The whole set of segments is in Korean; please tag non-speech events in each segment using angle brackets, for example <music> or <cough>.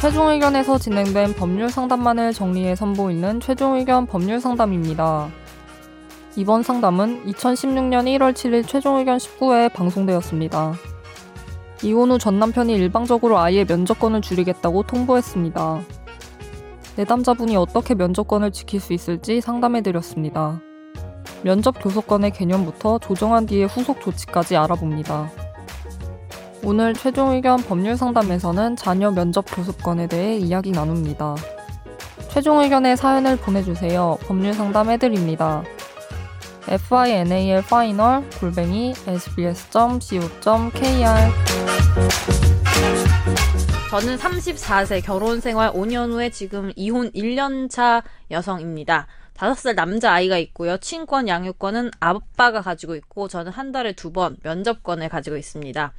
최종 의견에서 진행된 법률 상담만을 정리해 선보이는 최종 의견 법률 상담입니다. 이번 상담은 2016년 1월 7일 최종 의견 19회에 방송되었습니다. 이혼 후 전 남편이 일방적으로 아이의 면접권을 줄이겠다고 통보했습니다. 내담자분이 어떻게 면접권을 지킬 수 있을지 상담해드렸습니다. 면접 교섭권의 개념부터 조정한 뒤에 후속 조치까지 알아봅니다. 오늘 최종 의견 법률 상담에서는 자녀 면접 교섭권에 대해 이야기 나눕니다. 최종 의견의 사연을 보내주세요. 법률 상담 해드립니다. final final 골뱅이 sbs.co.kr 저는 34세 결혼 생활 5년 후에 지금 이혼 1년 차 여성입니다. 5살 남자 아이가 있고요. 친권 양육권은 아빠가 가지고 있고 저는 한 달에 두 번 면접권을 가지고 있습니다.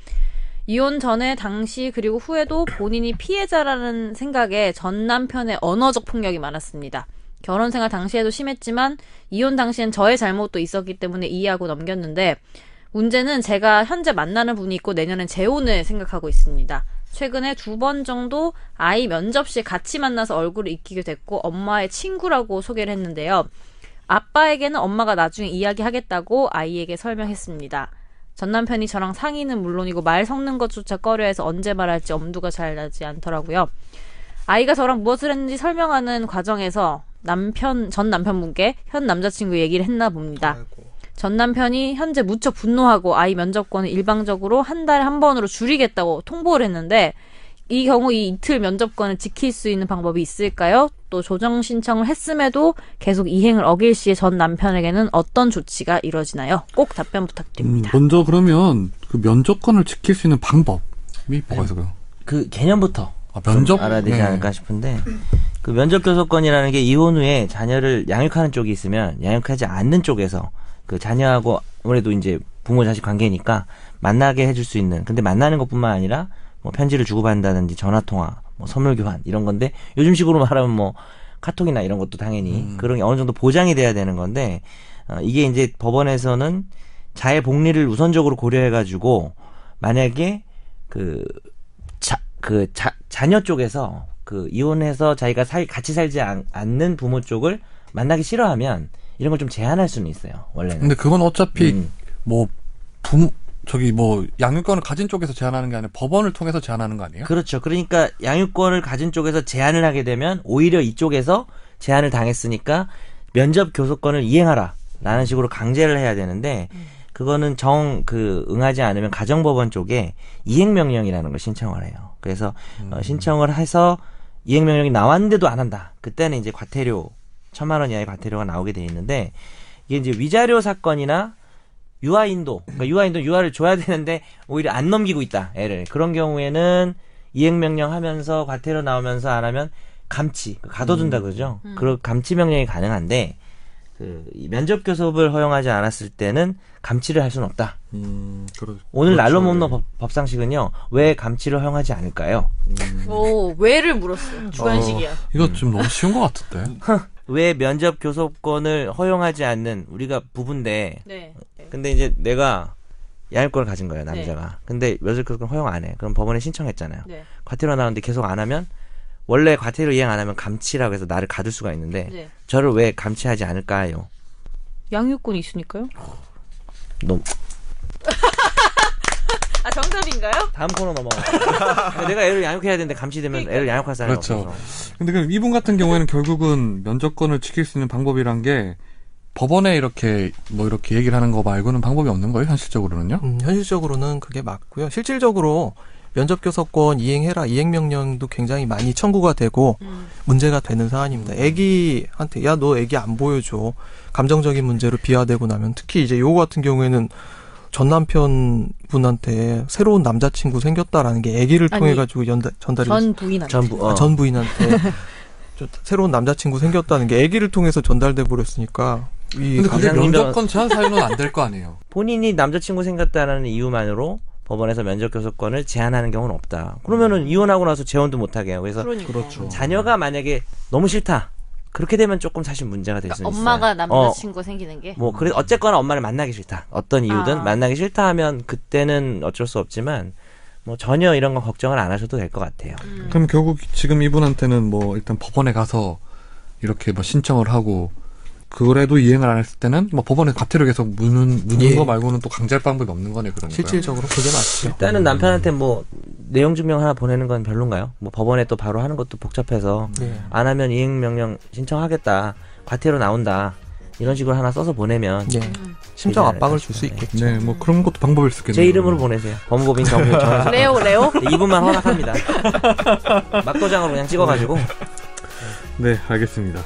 이혼 전에 당시 그리고 후에도 본인이 피해자라는 생각에 전 남편의 언어적 폭력이 많았습니다. 결혼 생활 당시에도 심했지만 이혼 당시엔 저의 잘못도 있었기 때문에 이해하고 넘겼는데 문제는 제가 현재 만나는 분이 있고 내년엔 재혼을 생각하고 있습니다. 최근에 두 번 정도 아이 면접 시에 같이 만나서 얼굴을 익히게 됐고 엄마의 친구라고 소개를 했는데요. 아빠에게는 엄마가 나중에 이야기하겠다고 아이에게 설명했습니다. 전 남편이 저랑 상의는 물론이고 말 섞는 것조차 꺼려해서 언제 말할지 엄두가 잘 나지 않더라고요. 아이가 저랑 무엇을 했는지 설명하는 과정에서 남편 전 남편분께 현 남자친구 얘기를 했나 봅니다. 전 남편이 현재 무척 분노하고 아이 면접권을 일방적으로 한 달에 한 번으로 줄이겠다고 통보를 했는데 이 경우 이 이틀 면접권을 지킬 수 있는 방법이 있을까요? 또 조정 신청을 했음에도 계속 이행을 어길 시에 전 남편에게는 어떤 조치가 이루어지나요? 꼭 답변 음, 부탁드립니다. 먼저 그러면 그 면접권을 지킬 수 있는 방법이 뭐가 있을까요? 그 개념부터 아, 면접 좀 알아야 되지 네. 않을까 싶은데 그 면접 교섭권이라는 게 이혼 후에 자녀를 양육하는 쪽이 있으면 양육하지 않는 쪽에서 그 자녀하고 아무래도 이제 부모 자식 관계니까 만나게 해줄 수 있는 근데 만나는 것뿐만 아니라 뭐 편지를 주고받는다든지 전화 통화 뭐 선물 교환 이런 건데 요즘식으로 말하면 뭐 카톡이나 이런 것도 당연히 그런 게 어느 정도 보장이 돼야 되는 건데 어, 이게 이제 법원에서는 자의 복리를 우선적으로 고려해가지고 만약에 그 자, 그 자, 자녀 쪽에서 그 이혼해서 자기가 살, 같이 살지 않, 는 부모 쪽을 만나기 싫어하면 이런 걸 좀 제한할 수는 있어요. 원래는. 근데 그건 어차피 음. 뭐 부모 저기 뭐 양육권을 가진 쪽에서 제한하는 게 아니라 법원을 통해서 제한하는 거 아니에요? 그렇죠. 그러니까 양육권을 가진 쪽에서 제한을 하게 되면 오히려 이쪽에서 제한을 당했으니까 면접 교섭권을 이행하라. 라는 식으로 강제를 해야 되는데 그거는 정 그 응하지 않으면 가정법원 쪽에 이행 명령이라는 걸 신청을 해요. 그래서 어, 신청을 해서 이행 명령이 나왔는데도 안 한다. 그때는 이제 과태료 천만 원 이하의 과태료가 나오게 돼 있는데 이게 이제 위자료 사건이나 유아 인도, 그러니까 유아 인도 유아를 줘야 되는데 오히려 안 넘기고 있다. 애를 그런 경우에는 이행 명령 하면서 과태료 나오면서 안 하면 감치, 그 가둬둔다 그러죠. 그런 감치 명령이 가능한데 그이 면접 교섭을 허용하지 않았을 때는 감치를 할 수는 없다. 음, 그렇. 오늘 그렇죠. 날로 먹는 법, 법상식은요. 왜 감치를 허용하지 않을까요? 오, 왜를 물었어요. 주관식이야. 이거 좀 너무 쉬운 것 같은데. <laughs> 왜 면접 교섭권을 허용하지 않는 우리가 부부인데 네. 근데 이제 내가 양육권을 가진 거예요 남자가 근데 면접 교섭권 허용 안 해 그럼 법원에 신청했잖아요 네. 과태료 나오는데 계속 안 하면 원래 과태료 이행 안 하면 감치라고 해서 나를 가둘 수가 있는데 네. 저를 왜 감치하지 않을까요 양육권이 있으니까요? 너무 <laughs> 아, 정답인가요? 다음 코너 넘어가 내가 애를 양육해야 되는데 감치되면 애를 양육할 사람이 그렇죠. 없어서 근데 그 이분 같은 경우에는 결국은 면접권을 지킬 수 있는 방법이란 게 법원에 이렇게 뭐 이렇게 얘기를 하는 거 말고는 방법이 없는 거예요, 현실적으로는요? 음, 현실적으로는 그게 맞고요. 실질적으로 면접 교섭권 이행해라 이행 명령도 굉장히 많이 청구가 되고 음. 문제가 되는 사안입니다. 애기한테 야 너 애기 안 보여줘 감정적인 문제로 비화되고 나면 특히 이제 요거 같은 경우에는 전 남편 분한테 새로운 남자친구 생겼다라는 게 애기를 통해 가지고 전달이 전 부인한테. 전 부 어. 아, 전 부인한테 <laughs> 저 새로운 남자친구 생겼다는 게 애기를 통해서 전달돼 버렸으니까 이 근데 그게 면접권 제한 사유는 안 될 거 아니에요. <laughs> 본인이 남자친구 생겼다는 이유만으로 법원에서 면접 교섭권을 제한하는 경우는 없다 그러면은 이혼하고 나서 재혼도 못 하게 해요 그래서 그러니까. 그렇죠. 자녀가 만약에 너무 싫다. 그렇게 되면 조금 사실 문제가 될수 있어요. 엄마가 어, 남자친구 생기는 게. 뭐 그래 어쨌거나 엄마를 만나기 싫다. 어떤 이유든 아. 만나기 싫다 하면 그때는 어쩔 수 없지만 뭐 전혀 이런 건 걱정을 안 하셔도 될 것 같아요. 음. 그럼 결국 지금 이분한테는 뭐 일단 법원에 가서 이렇게 뭐 신청을 하고 그래도 이행을 안 했을 때는 뭐 법원에 과태료 계속 무는 무는 예. 거 말고는 또 강제할 방법이 없는 거네 그러니까. 실질적으로 그게 맞죠. 일단은 남편한테 뭐 내용 증명 하나 보내는 건 별론가요? 뭐 법원에 또 바로 하는 것도 복잡해서 예. 안 하면 이행 명령 신청하겠다. 과태료 나온다. 이런 식으로 하나 써서 보내면 예. 음. 심정 압박을 않을까 줄수 싶어요. 있겠죠. 네, 뭐 그런 것도 방법일 수 있겠네요. 제 이름으로 보내세요. 법무법인 정정 <laughs> 레오 레오 이분만 허락합니다. <laughs> 막도장으로 그냥 찍어가지고 네, 알겠습니다.